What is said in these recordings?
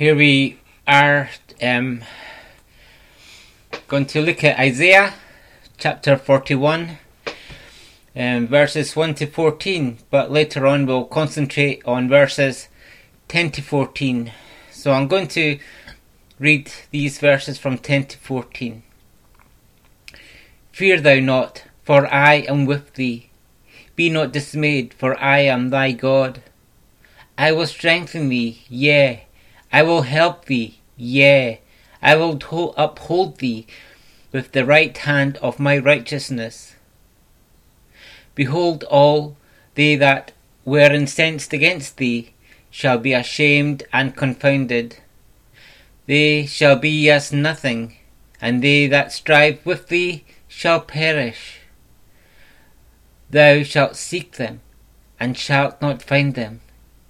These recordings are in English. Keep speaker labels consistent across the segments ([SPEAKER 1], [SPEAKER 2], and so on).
[SPEAKER 1] here we are um, going to look at Isaiah chapter 41, um, verses 1 to 14, but later on we'll concentrate on verses 10 to 14. So I'm going to read these verses from 10 to 14. Fear thou not, for I am with thee. Be not dismayed, for I am thy God. I will strengthen thee, yea, I will help thee, yea, I will uphold thee with the right hand of my righteousness. Behold, all they that were incensed against thee shall be ashamed and confounded. They shall be as nothing, and they that strive with thee shall perish. Thou shalt seek them, and shalt not find them,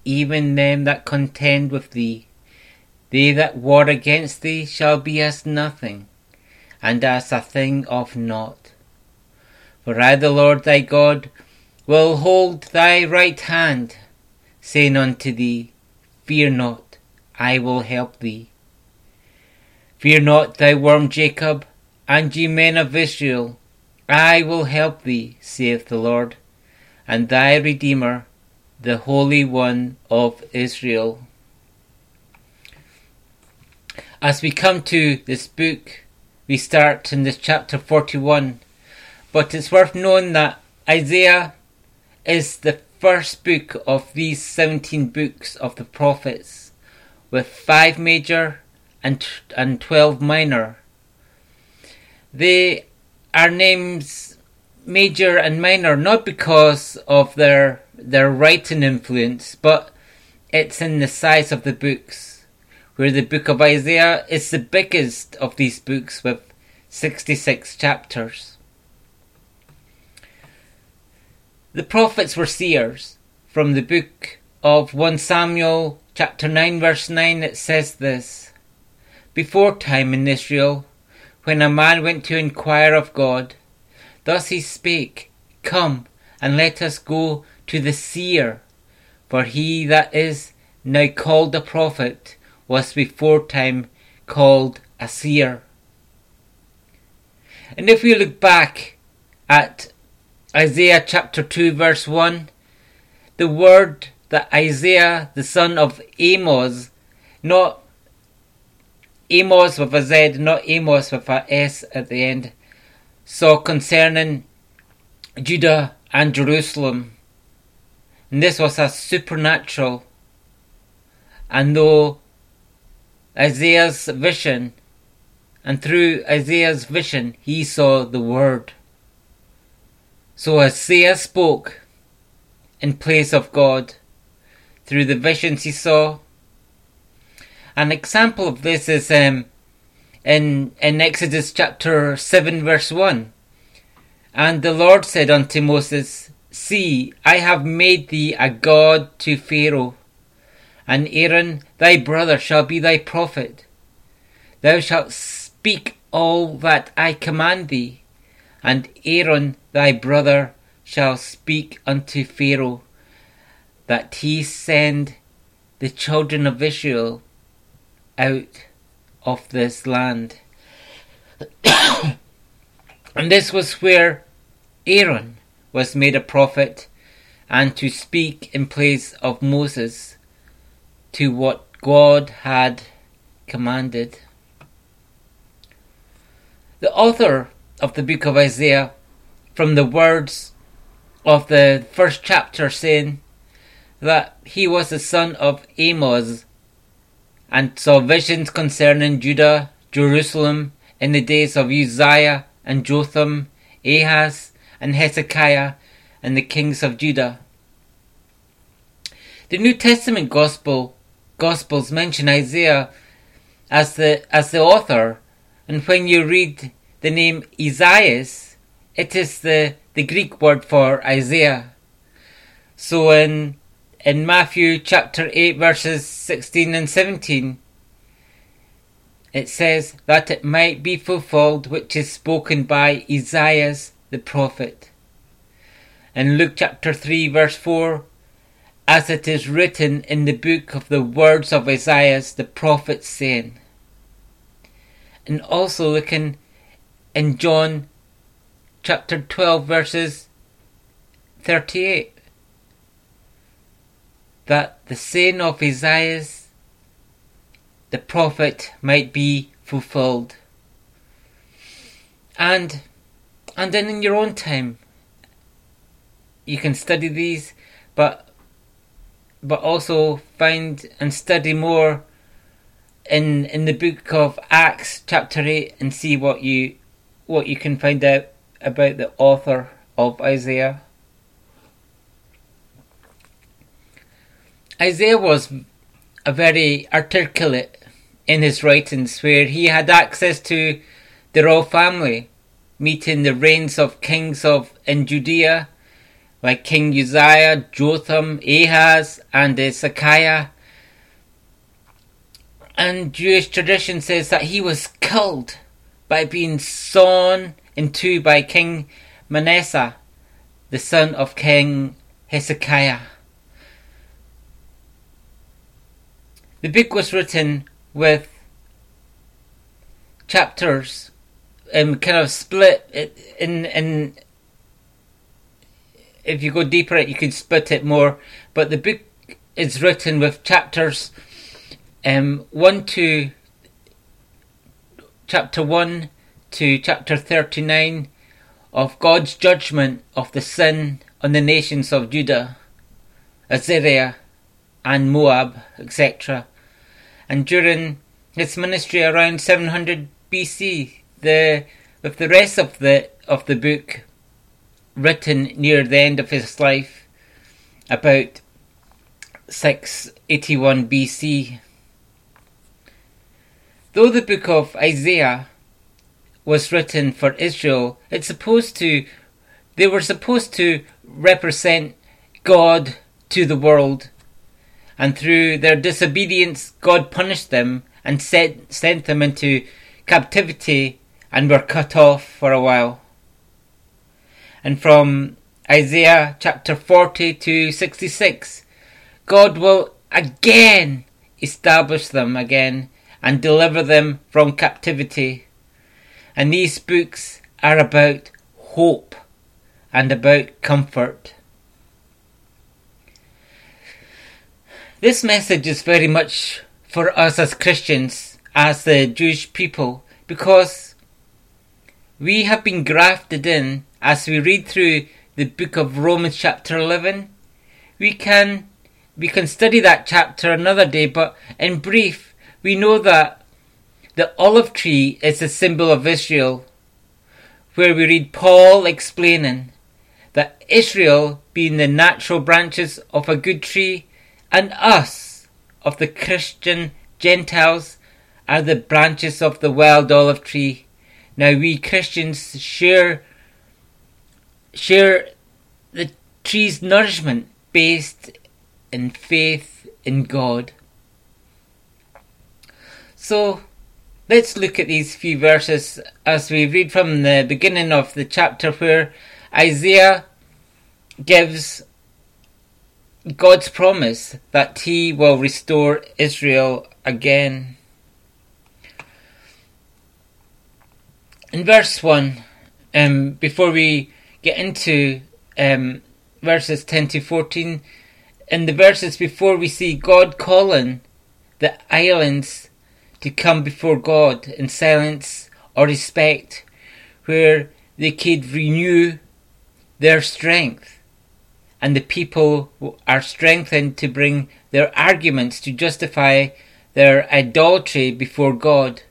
[SPEAKER 1] even them that contend with thee. They that war against thee shall be as nothing, and as a thing of naught. For I, the Lord thy God, will hold thy right hand, saying unto thee, Fear not, I will help thee. Fear not, thou worm Jacob, and ye men of Israel, I will help thee, saith the Lord, and thy Redeemer, the Holy One of Israel. As we come to this book, we start in this chapter 41, but it's worth knowing that Isaiah is the first book of these 17 books of the prophets, with five major and, and 12 minor. They are names major and minor not because of their their writing influence, but it's in the size of the books. Where the book of Isaiah is the biggest of these books with 66 chapters. The prophets were seers. From the book of 1 Samuel chapter 9 verse 9 it says this Before time in Israel when a man went to inquire of God. Thus he spake, Come, and let us go to the seer, for he that is now called a prophet was before time called a seer. And if we look back at Isaiah chapter 2 verse 1, the word that Isaiah the son of Amos, not Amos with a Z, not Amos with a S at the end, saw concerning Judah and Jerusalem. And this was a supernatural. And though Isaiah's vision, and through Isaiah's vision, he saw the Word. So Isaiah spoke in place of God through the visions he saw an example of this is um, in, in Exodus chapter 7, verse 1. And the Lord said unto Moses, See, I have made thee a God to Pharaoh, and Aaron thy brother shall be thy prophet. Thou shalt speak all that I command thee, and Aaron thy brother shall speak unto Pharaoh, that he send the children of Israel out of this land. and this was where Aaron was made a prophet and to speak in place of Moses to what God had commanded. The author of the book of Isaiah, from the words of the first chapter, saying that he was the son of Amos, and saw visions concerning Judah, Jerusalem, in the days of Uzziah and Jotham, Ahaz and Hezekiah, and the kings of Judah. The New Testament Gospel Gospels mention Isaiah as the as the author, and when you read the name Isaias, it is the, the Greek word for Isaiah. So in in Matthew chapter 8, verses 16 and 17, it says that it might be fulfilled which is spoken by Isaiah the prophet. In Luke chapter 3, verse 4, as it is written in the book of the words of Isaiah the prophet, saying, and also looking in John chapter 12, verses 38, that the saying of Isaiah the prophet might be fulfilled. And and then in your own time you can study these but but also find and study more in in the book of Acts chapter 8 and see what you what you can find out about the author of Isaiah. Isaiah was a very articulate in his writings where he had access to the royal family, meeting the reigns of kings of in Judea like King Uzziah, Jotham, Ahaz, and Hezekiah. And Jewish tradition says that he was killed by being sawn in two by King Manasseh, the son of King Hezekiah. The book was written with chapters um, kind of split in in if you go deeper it you can split it more but the book is written with chapters um, 1 to chapter 1 to chapter 39 of God's judgment of the sin on the nations of Judah, Assyria, and Moab, etc. And during his ministry around 700 BC, the with the rest of the of the book written near the end of his life, about 681 BC. Though the book of Isaiah was written for Israel, it's supposed to they were supposed to represent God to the world. And through their disobedience, God punished them and sent, sent them into captivity and were cut off for a while and from Isaiah chapter 40 to 66. God will again establish them again and deliver them from captivity. And these books are about hope and about comfort. This message is very much for us as Christians, as the Jewish people, because we have been grafted in as we read through the book of Romans chapter 11, we can we can study that chapter another day, but in brief, we know that the olive tree is a symbol of Israel, where we read Paul explaining that Israel being the natural branches of a good tree, and us, of the Christian Gentiles, are the branches of the wild olive tree. Now we Christians share share the tree's nourishment based in faith in God. So let's look at these few verses as we read from the beginning of the chapter where Isaiah gives God's promise that he will restore Israel again. In verse 1, um, before we get into um, verses 10 to 14. In the verses before, we see God calling the islands to come before God in silence or respect, where they could renew their strength. And the people are strengthened to bring their arguments to justify their idolatry before God,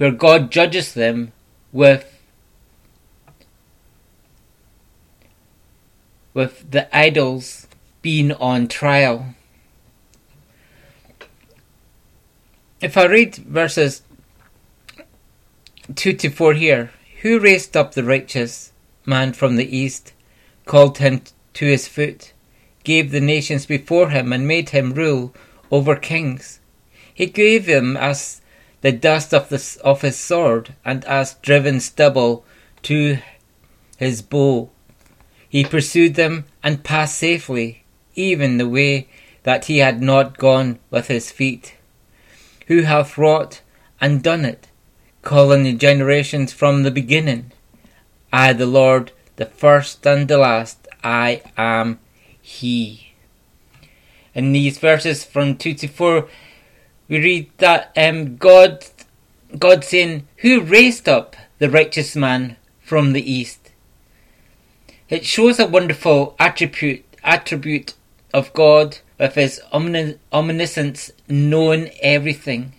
[SPEAKER 1] where God judges them with with the idols being on trial. If I read verses 2 to 4 here, who raised up the righteous man from the east, called him to his foot, gave the nations before him, and made him rule over kings? He gave him as the dust of, the, of his sword, and as driven stubble to his bow. He pursued them and passed safely. even the way that he had not gone with his feet? Who hath wrought and done it, calling the generations from the beginning? I, the Lord, the first and the last, I am He. In these verses from 2 to 4, we read that um, God, God saying, Who raised up the righteous man from the east? It shows a wonderful attribute, attribute of God with his omniscience knowing everything.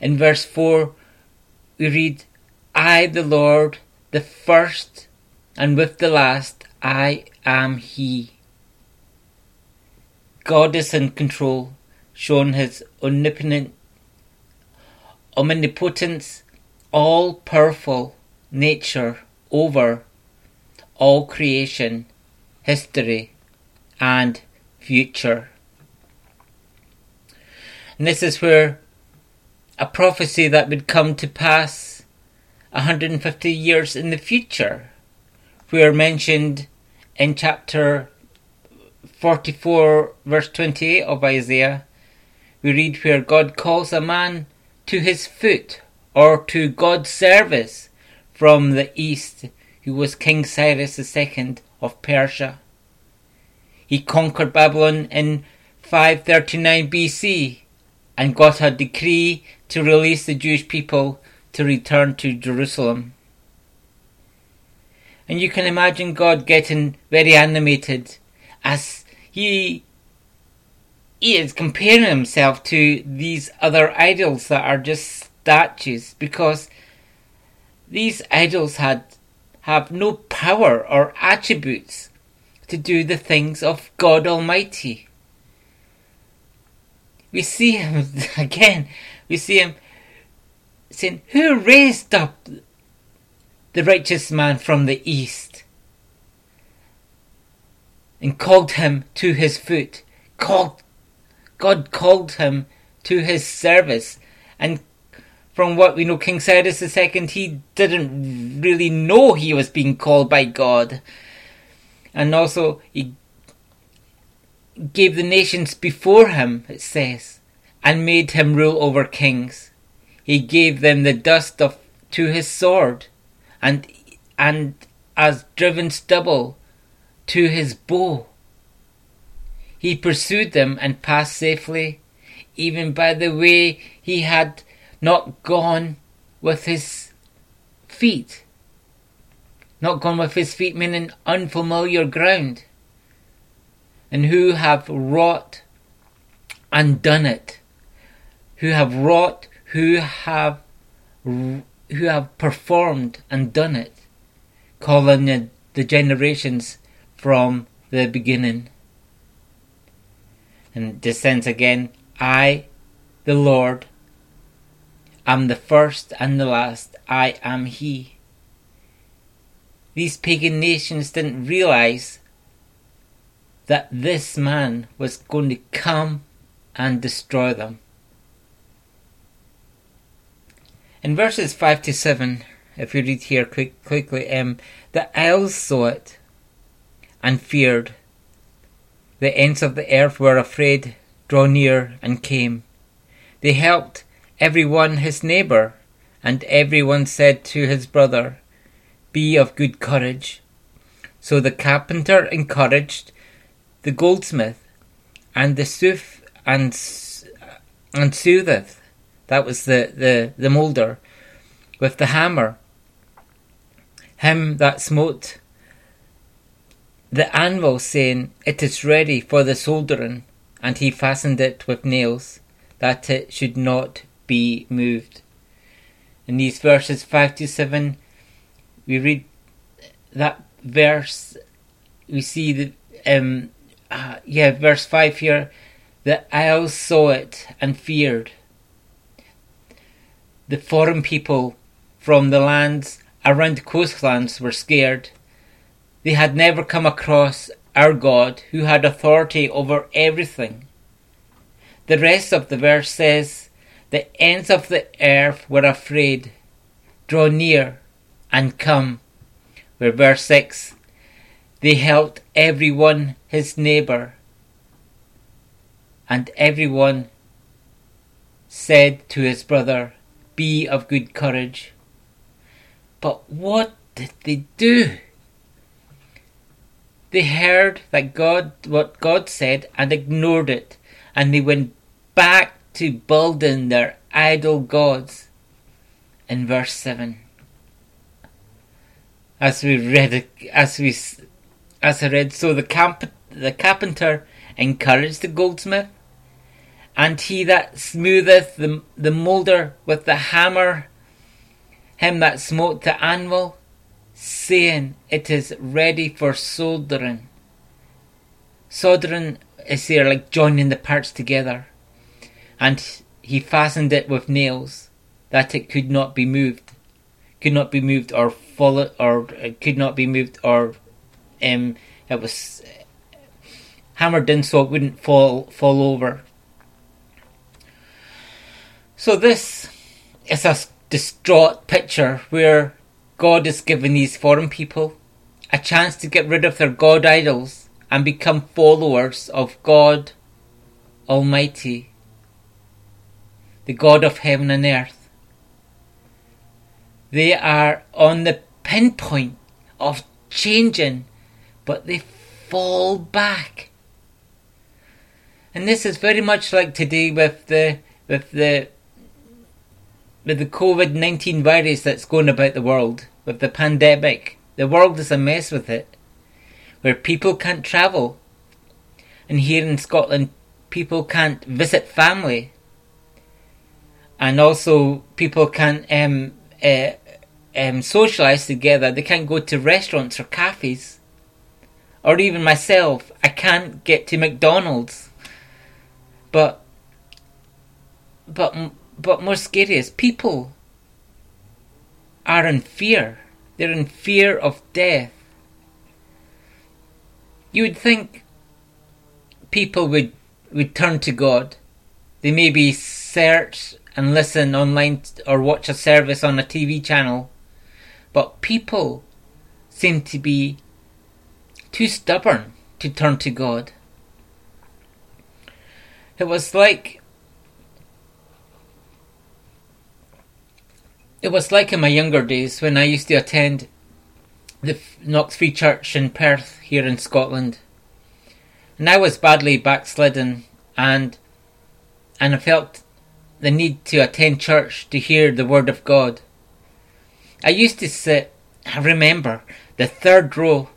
[SPEAKER 1] In verse 4, we read, I, the Lord, the first, and with the last, I am He. God is in control, showing His omnipotent, omnipotence, all powerful nature over all creation, history, and future. And this is where a prophecy that would come to pass 150 years in the future, where mentioned in chapter 44, verse 28 of Isaiah, we read where God calls a man to his foot or to God's service from the east, who was King Cyrus II of Persia. He conquered Babylon in 539 BC and got a decree to release the Jewish people to return to Jerusalem. And you can imagine God getting very animated as he is comparing himself to these other idols that are just statues because these idols had have no power or attributes to do the things of God Almighty. We see him again, we see him saying, Who raised up the righteous man from the east? And called him to his foot. Called God called him to his service. And from what we know, King Cyrus II, he didn't really know he was being called by God. And also, he gave the nations before him, it says, and made him rule over kings. He gave them the dust of to his sword, and and as driven stubble to his bow. He pursued them and passed safely, even by the way he had not gone with his feet. Not gone with his feet, meaning unfamiliar ground and who have wrought and done it, who have wrought, who have who have performed and done it, calling the, the generations from the beginning. And descends again, I, the Lord, am the first and the last, I am He. These pagan nations didn't realize that this man was going to come and destroy them. In verses 5 to 7, if you read here quick, quickly, um, the isles saw it and feared. The ends of the earth were afraid, draw near and came. They helped every one his neighbour, and every one said to his brother, Be of good courage. So the carpenter encouraged the goldsmith, and the sooth and and sootheth. That was the, the, the moulder with the hammer. Him that smote the anvil, saying, It is ready for the soldering, and he fastened it with nails, that it should not be moved. In these verses 5 to 7, we read that verse, we see the um, uh, yeah, verse 5 here, the isles saw it and feared. The foreign people from the lands around the coastlands were scared. They had never come across our God who had authority over everything. The rest of the verse says, The ends of the earth were afraid. Draw near and come. Where verse 6 they helped every one his neighbour, And everyone said to his brother, Be of good courage. But what did they do? They heard that God what God said and ignored it, and they went back to building their idol gods. In verse seven, as we read, as we, as I read, so the camp, the carpenter encouraged the goldsmith, and he that smootheth the the moulder with the hammer, him that smote the anvil, saying, It is ready for soldering. Soldering is there like joining the parts together. And he fastened it with nails, that it could not be moved. Could not be moved or fall or it could not be moved or um it was hammered in so it wouldn't fall fall over. So this is a distraught picture where God has given these foreign people a chance to get rid of their God idols and become followers of God Almighty, the God of heaven and earth. They are on the pinpoint of changing, but they fall back. And this is very much like today with the with the with the COVID nineteen virus that's going about the world with the pandemic. The world is a mess with it, where people can't travel. And here in Scotland, people can't visit family. And also, people can't um, uh, um, socialise together. They can't go to restaurants or cafes. Or even myself, I can't get to McDonald's. But, but, but more scary is people are in fear. They're in fear of death. You would think people would, would turn to God. They maybe search and listen online or watch a service on a TV channel. But people seem to be too stubborn to turn to God. It was like it was like in my younger days when I used to attend the Knox Free Church in Perth here in Scotland. And I was badly backslidden and and I felt the need to attend church to hear the word of God. I used to sit I remember the third row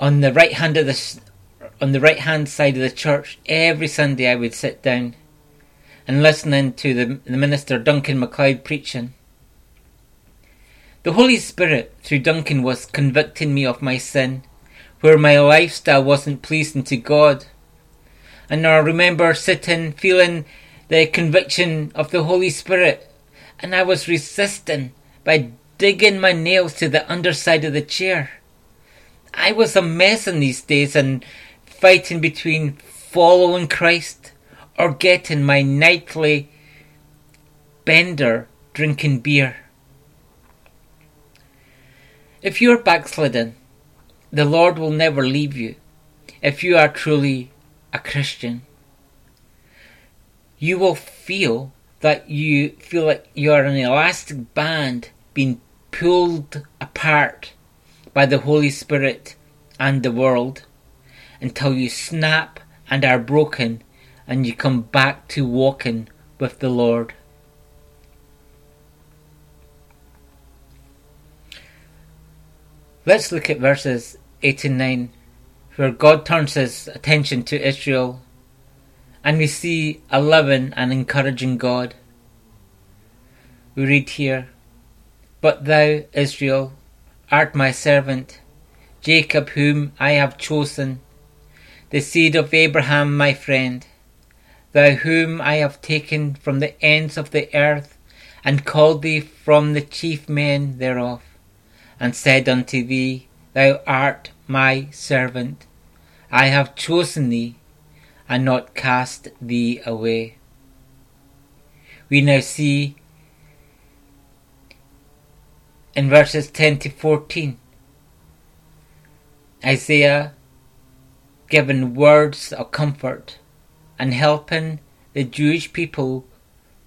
[SPEAKER 1] on the right hand of the on the right hand side of the church every Sunday I would sit down and listening to the, the minister Duncan MacLeod preaching. The Holy Spirit, through Duncan, was convicting me of my sin, where my lifestyle wasn't pleasing to God. And I remember sitting, feeling the conviction of the Holy Spirit, and I was resisting by digging my nails to the underside of the chair. I was a mess in these days and fighting between following Christ or getting my nightly bender drinking beer. If you are backslidden, the Lord will never leave you if you are truly a Christian. You will feel that you feel like you are an elastic band being pulled apart by the Holy Spirit and the world until you snap and are broken and you come back to walking with the Lord. Let's look at verses 8 and 9, where God turns his attention to Israel, and we see a loving and encouraging God. We read here, But thou, Israel, art my servant, Jacob, whom I have chosen, the seed of Abraham, my friend thou whom I have taken from the ends of the earth, and called thee from the chief men thereof, and said unto thee, Thou art my servant. I have chosen thee, and not cast thee away. We now see in verses 10 to 14 Isaiah given words of comfort and helping the Jewish people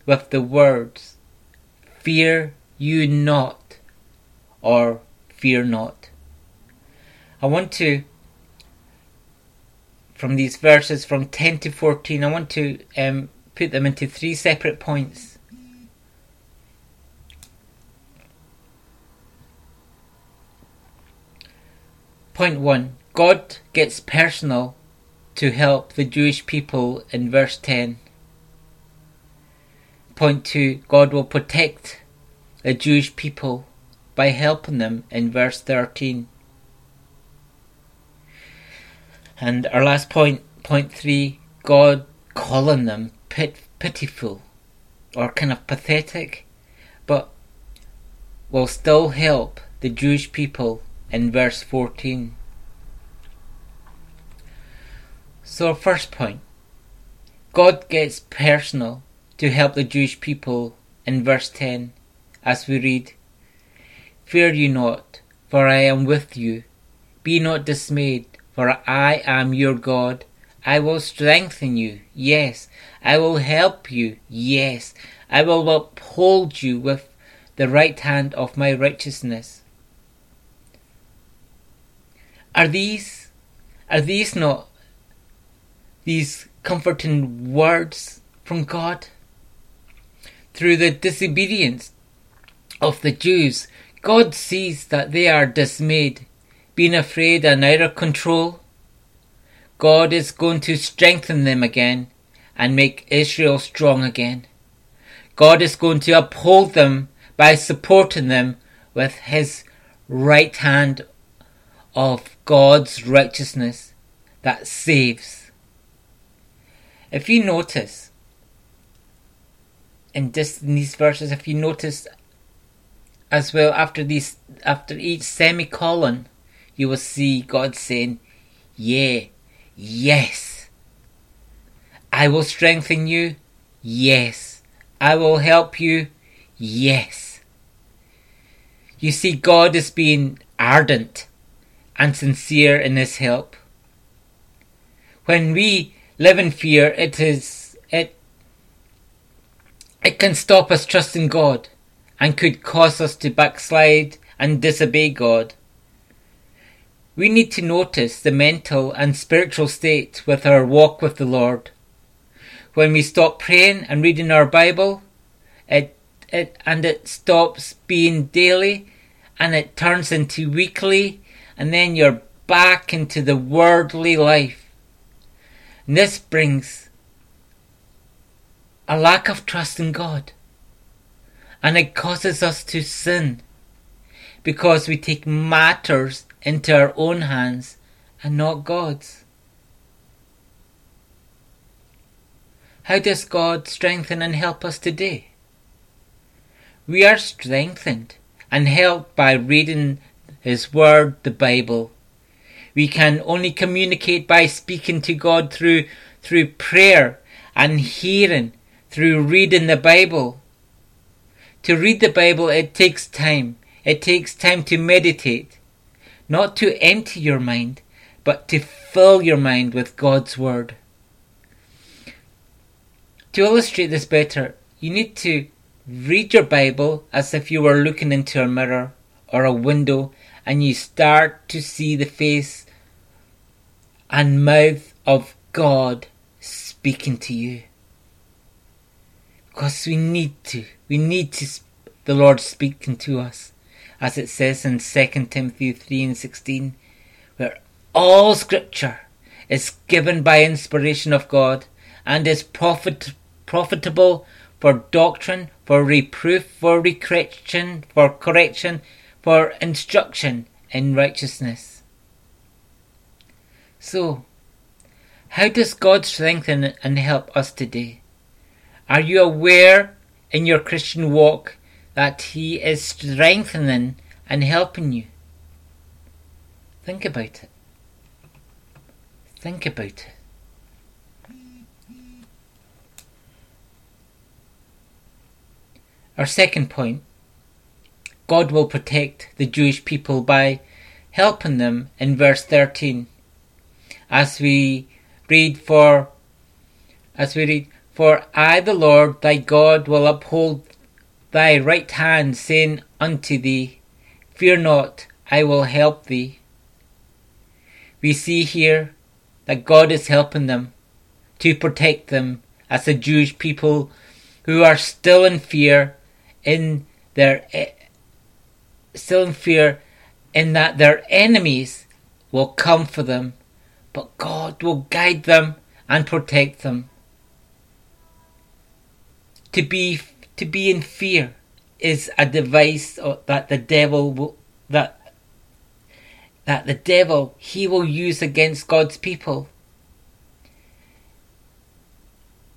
[SPEAKER 1] with the words, Fear you not, or Fear not. I want to, from these verses from 10 to 14, I want to um, put them into three separate points. Point 1 God gets personal to help the Jewish people in verse 10. Point 2 God will protect the Jewish people by helping them in verse 13. And our last point, point 3 God calling them pit, pitiful or kind of pathetic, but will still help the Jewish people in verse 14. So, first point God gets personal to help the Jewish people in verse 10 as we read, Fear you not, for I am with you. Be not dismayed, for I am your God. I will strengthen you, yes. I will help you, yes. I will uphold you with the right hand of my righteousness. Are these are these not these comforting words from God? Through the disobedience of the Jews, God sees that they are dismayed, being afraid and out of control. God is going to strengthen them again and make Israel strong again. God is going to uphold them by supporting them with his right hand of God's righteousness that saves. If you notice in, this, in these verses, if you notice as well after these after each semicolon, you will see God saying, "Yeah, yes. I will strengthen you. Yes. I will help you. Yes." You see, God is being ardent and sincere in his help. When we live in fear, it is it it can stop us trusting God and could cause us to backslide and disobey God. We need to notice the mental and spiritual state with our walk with the Lord. When we stop praying and reading our Bible, it, it and it stops being daily and it turns into weekly and then you're back into the worldly life. This brings a lack of trust in God. And it causes us to sin because we take matters into our own hands and not God's. How does God strengthen and help us today? We are strengthened and helped by reading his Word, the Bible. We can only communicate by speaking to God through, through prayer and hearing, through reading the Bible. To read the Bible, it takes time. It takes time to meditate. Not to empty your mind, but to fill your mind with God's Word. To illustrate this better, you need to read your Bible as if you were looking into a mirror or a window and you start to see the face and mouth of God speaking to you. Because we need to. We need to the Lord speaking to us. As it says in 2 Timothy 3 and 16, where all scripture is given by inspiration of God and is profit, profitable for doctrine, for reproof, for correction, for correction, for instruction in righteousness. So, how does God strengthen and help us today? Are you aware in your Christian walk that He is strengthening and helping you? Think about it. Think about it. Our second point God will protect the Jewish people by helping them in verse 13. As we read, For As we read, For I, the Lord thy God, will uphold thy right hand, saying unto thee, Fear not, I will help thee. We see here that God is helping them to protect them as the Jewish people who are still in fear in their still in fear in that their enemies will come for them, but God will guide them and protect them. To be to be in fear is a device that the devil will that that the devil he will use against God's people.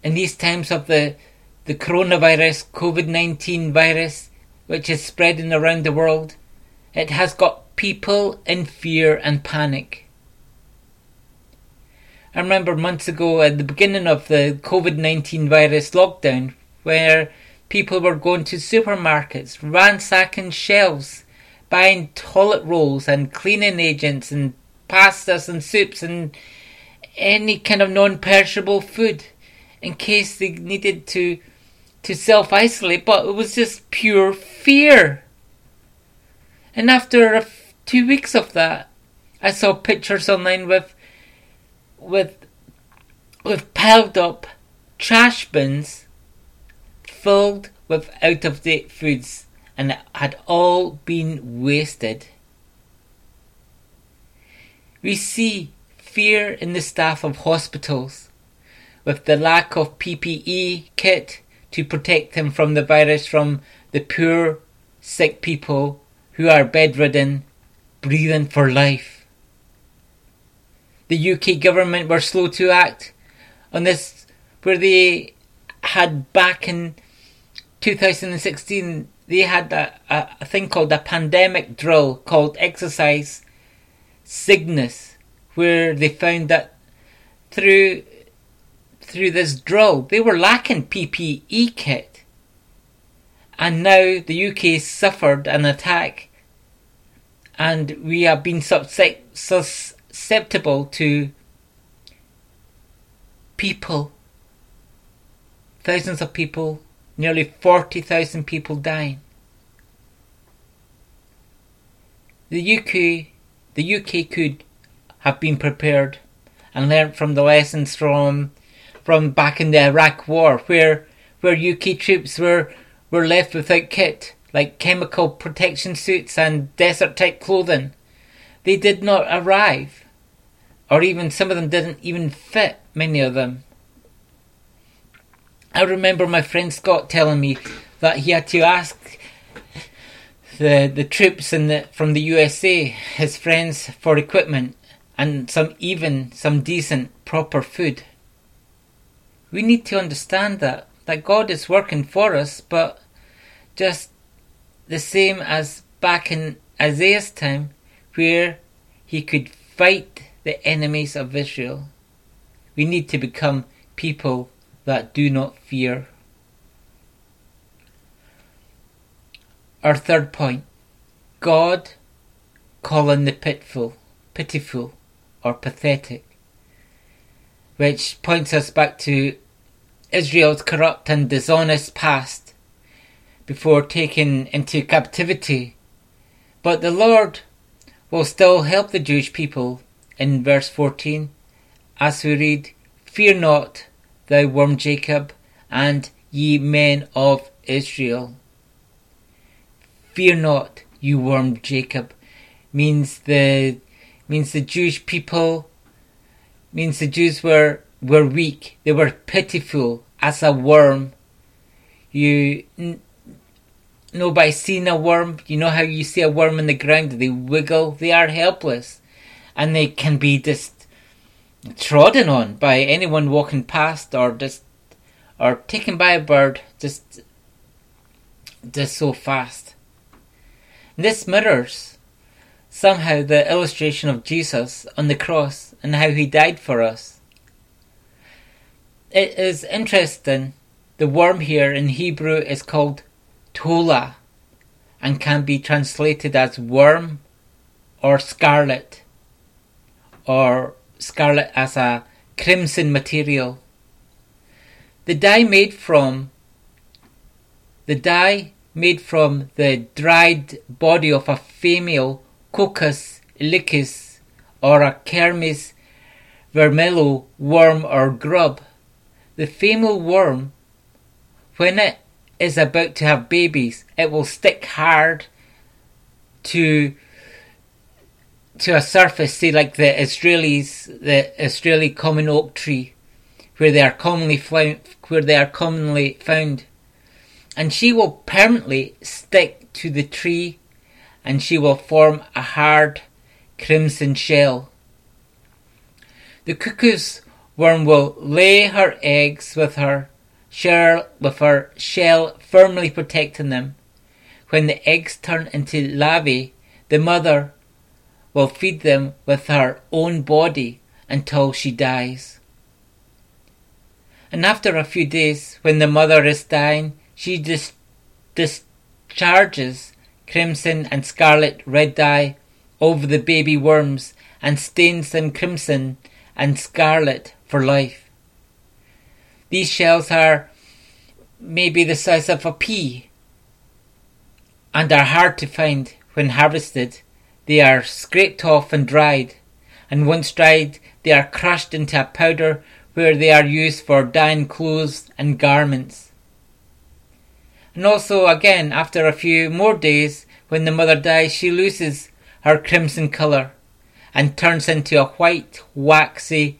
[SPEAKER 1] In these times of the the coronavirus, COVID 19 virus, which is spreading around the world, it has got people in fear and panic. I remember months ago at the beginning of the COVID 19 virus lockdown, where people were going to supermarkets, ransacking shelves, buying toilet rolls and cleaning agents and pastas and soups and any kind of non perishable food in case they needed to to self isolate, but it was just pure fear. And after two weeks of that, I saw pictures online with with with piled up trash bins filled with out of date foods and it had all been wasted. We see fear in the staff of hospitals with the lack of PPE kit to protect them from the virus from the poor, sick people who are bedridden, breathing for life. The UK government were slow to act on this, where they had back in 2016 they had a, a, a thing called a pandemic drill called Exercise Cygnus, where they found that through through this drill they were lacking PPE kit, and now the UK suffered an attack, and we have been susceptible to people, thousands of people nearly 40,000 people dying. The UK, the UK could have been prepared and learnt from the lessons from from back in the Iraq War, where where UK troops were were left without kit, like chemical protection suits and desert type clothing. They did not arrive, or even some of them didn't even fit. Many of them. I remember my friend Scott telling me that he had to ask the the troops in the, from the USA, his friends, for equipment and some even some decent proper food. We need to understand that that God is working for us, but just the same as back in Isaiah's time, where he could fight the enemies of Israel. We need to become people that do not fear. Our third point God calling the pitiful, pitiful or pathetic, which points us back to Israel's corrupt and dishonest past before taken into captivity. But the Lord will still help the Jewish people in verse 14 as we read, Fear not, thou worm Jacob, and ye men of Israel. Fear not, you worm Jacob, means the means the Jewish people means the Jews were were weak. They were pitiful as a worm. You n- know by seeing a worm, you know how you see a worm in the ground, they wiggle, they are helpless. And they can be just trodden on by anyone walking past or just or taken by a bird just just so fast. This mirrors somehow the illustration of Jesus on the cross and how he died for us. It is interesting. The worm here in Hebrew is called tola and can be translated as worm or scarlet or scarlet as a crimson material. The dye made from the dye made from the dried body of a female Coccus ilicis or a Kermes vermilion worm or grub. The female worm, when it is about to have babies, it will stick hard to to a surface, say like the Israelis, the Israeli common oak tree, where they are commonly found, where they are commonly found, and she will permanently stick to the tree, and she will form a hard crimson shell. The coccus worm will lay her eggs with her shell, with her shell firmly protecting them. When the eggs turn into larvae, the mother will feed them with her own body until she dies. And after a few days, when the mother is dying, she dis- discharges crimson and scarlet red dye over the baby worms and stains them crimson and scarlet for life. These shells are maybe the size of a pea and are hard to find when harvested they are scraped off and dried, and once dried, they are crushed into a powder where they are used for dyeing clothes and garments. And also, again, after a few more days, when the mother dies, she loses her crimson colour and turns into a white, waxy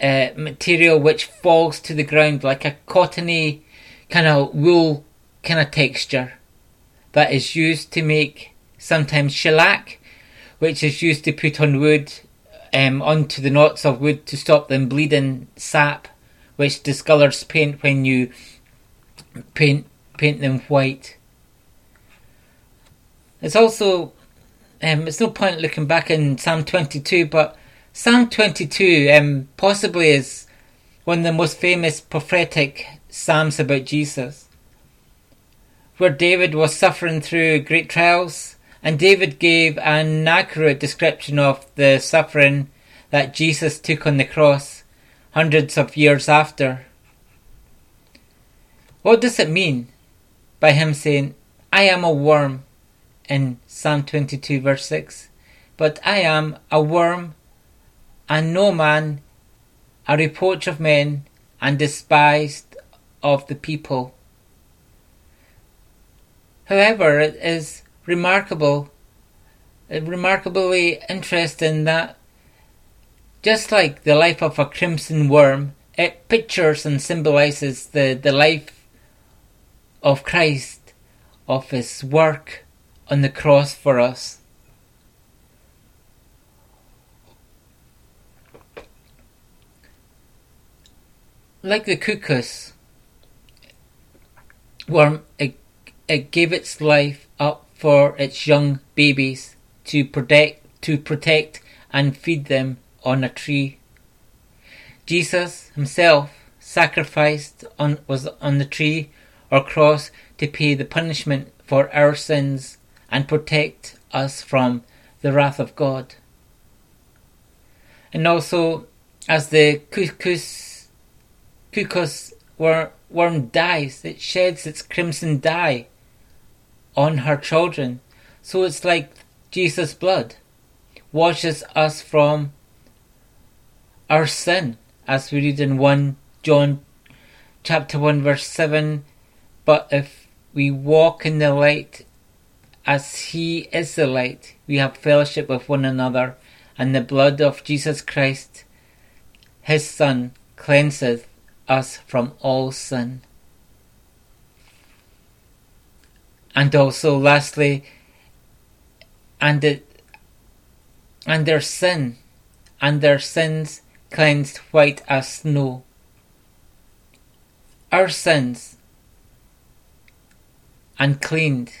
[SPEAKER 1] uh, material which falls to the ground like a cottony kind of wool kind of texture that is used to make sometimes shellac, which is used to put on wood um, onto the knots of wood to stop them bleeding sap, which discolours paint when you paint paint them white. It's also um, it's no point looking back in Psalm 22, but Psalm 22 um, possibly is one of the most famous prophetic psalms about Jesus, where David was suffering through great trials and David gave an accurate description of the suffering that Jesus took on the cross hundreds of years after. What does it mean by him saying, I am a worm in Psalm 22, verse 6? But I am a worm and no man, a reproach of men and despised of the people. However, it is remarkable, remarkably interesting that just like the life of a crimson worm, it pictures and symbolizes the, the life of Christ, of his work on the cross for us. Like the coccus worm, it, it gave its life up for its young babies to protect, to protect and feed them on a tree. Jesus himself sacrificed on, was on the tree or cross to pay the punishment for our sins and protect us from the wrath of God. And also, as the coccus, coccus worm dies, it sheds its crimson dye on her children. So it's like Jesus' blood washes us from our sin, as we read in 1 John chapter 1 verse 7. But if we walk in the light as he is the light, we have fellowship with one another, and the blood of Jesus Christ, his Son, cleanseth us from all sin. And also lastly and the, and their sin and their sins cleansed white as snow. Our sins uncleaned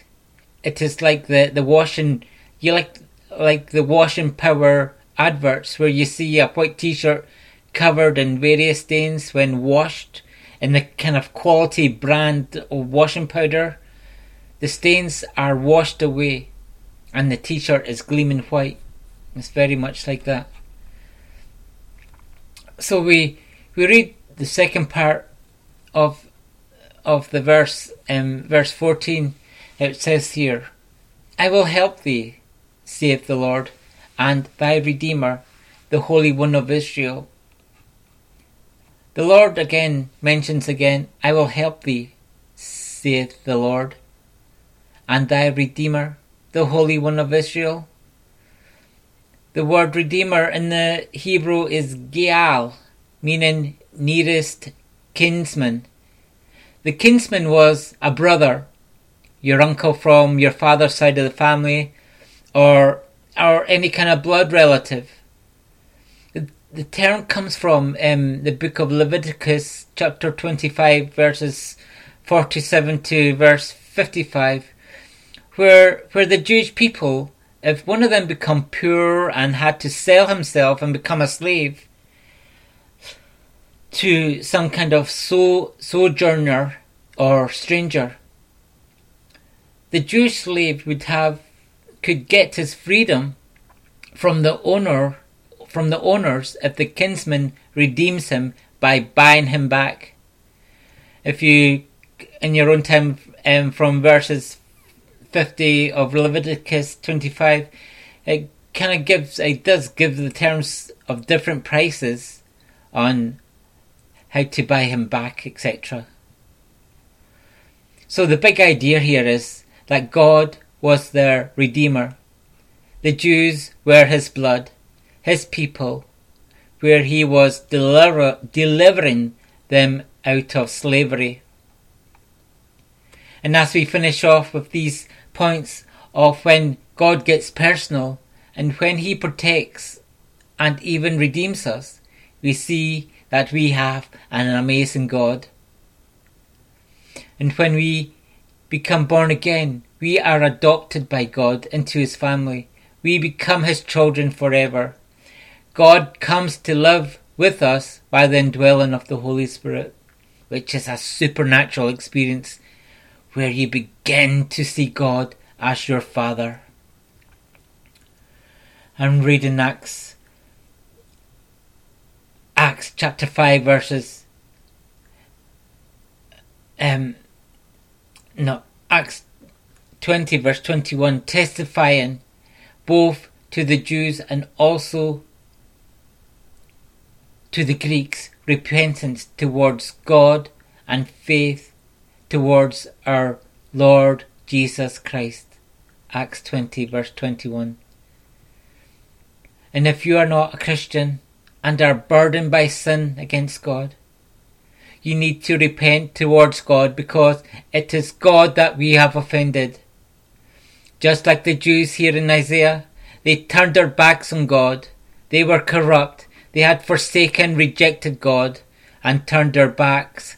[SPEAKER 1] it is like the, the washing you like like the washing power adverts where you see a white t-shirt covered in various stains when washed in the kind of quality brand of washing powder the stains are washed away and the t shirt is gleaming white. It's very much like that. So we we read the second part of of the verse, um, verse 14, it says here, I will help thee, saith the Lord, and thy Redeemer, the Holy One of Israel. The Lord again mentions again, I will help thee, saith the Lord, and thy Redeemer, the Holy One of Israel. The word Redeemer in the Hebrew is Goel, meaning nearest kinsman. The kinsman was a brother, your uncle from your father's side of the family, or or any kind of blood relative. The, the term comes from um, the book of Leviticus, chapter 25, verses 47 to verse 55, where where the Jewish people, if one of them become poor and had to sell himself and become a slave, to some kind of so, sojourner or stranger. The Jewish slave would have could get his freedom from the owner from the owners if the kinsman redeems him by buying him back. If you in your own time um, from verses 50 of Leviticus 25 it kind of gives it does give the terms of different prices on how to buy him back, etc. So the big idea here is that God was their Redeemer. The Jews were his blood, his people, where he was deliver- delivering them out of slavery. And as we finish off with these points of when God gets personal and when he protects and even redeems us, we see that we have an amazing God. And when we become born again, we are adopted by God into His family. We become His children forever. God comes to live with us by the indwelling of the Holy Spirit, which is a supernatural experience where you begin to see God as your Father. I'm reading Acts Acts chapter 5 verses um no Acts 20 verse 21 testifying both to the Jews and also to the Greeks repentance towards God and faith towards our Lord Jesus Christ. Acts 20 verse 21. And if you are not a Christian, and are burdened by sin against God. You need to repent towards God because it is God that we have offended. Just like the Jews here in Isaiah, they turned their backs on God. They were corrupt. They had forsaken, rejected God, and turned their backs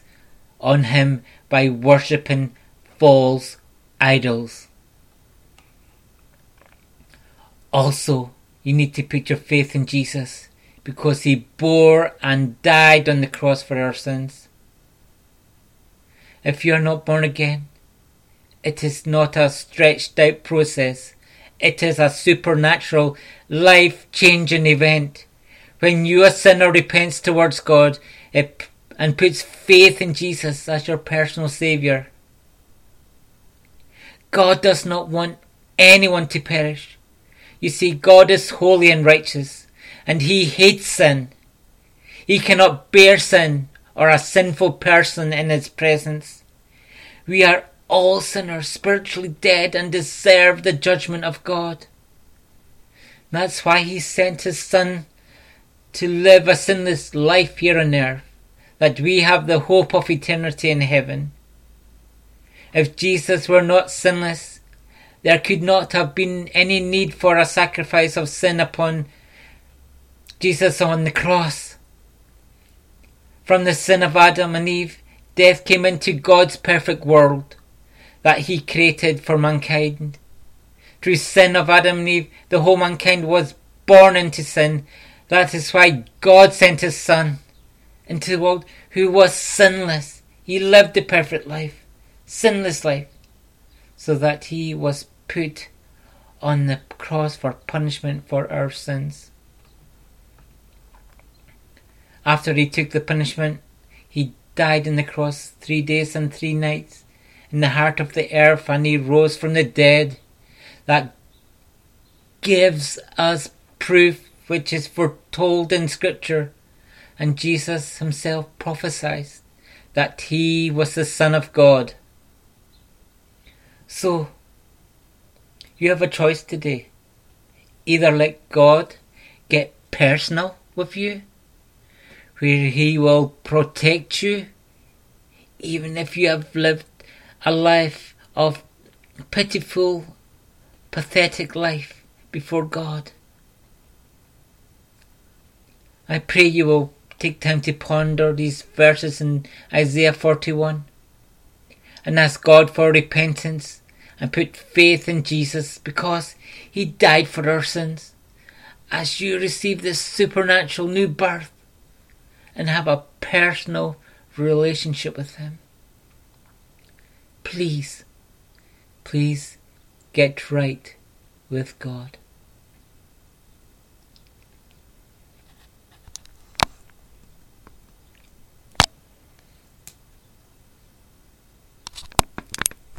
[SPEAKER 1] on Him by worshipping false idols. Also, you need to put your faith in Jesus because he bore and died on the cross for our sins. If you are not born again, it is not a stretched out process. It is a supernatural, life changing event. When you, a sinner, repents towards God it, and puts faith in Jesus as your personal Saviour, God does not want anyone to perish. You see, God is holy and righteous and he hates sin. He cannot bear sin or a sinful person in his presence. We are all sinners, spiritually dead, and deserve the judgment of God. That's why he sent his Son to live a sinless life here on earth, that we have the hope of eternity in heaven. If Jesus were not sinless, there could not have been any need for a sacrifice of sin upon Jesus on the cross. From the sin of Adam and Eve, death came into God's perfect world that He created for mankind. Through sin of Adam and Eve, the whole mankind was born into sin. That is why God sent His Son into the world who was sinless. He lived the perfect life, sinless life, so that He was put on the cross for punishment for our sins. After he took the punishment, He died on the cross three days and three nights in the heart of the earth and he rose from the dead. That gives us proof which is foretold in Scripture. And Jesus himself prophesied that he was the Son of God. So, you have a choice today. Either let God get personal with you, where He will protect you, even if you have lived a life of pitiful, pathetic life before God. I pray you will take time to ponder these verses in Isaiah 41 and ask God for repentance and put faith in Jesus because He died for our sins. As you receive this supernatural new birth and have a personal relationship with Him, please, please get right with God.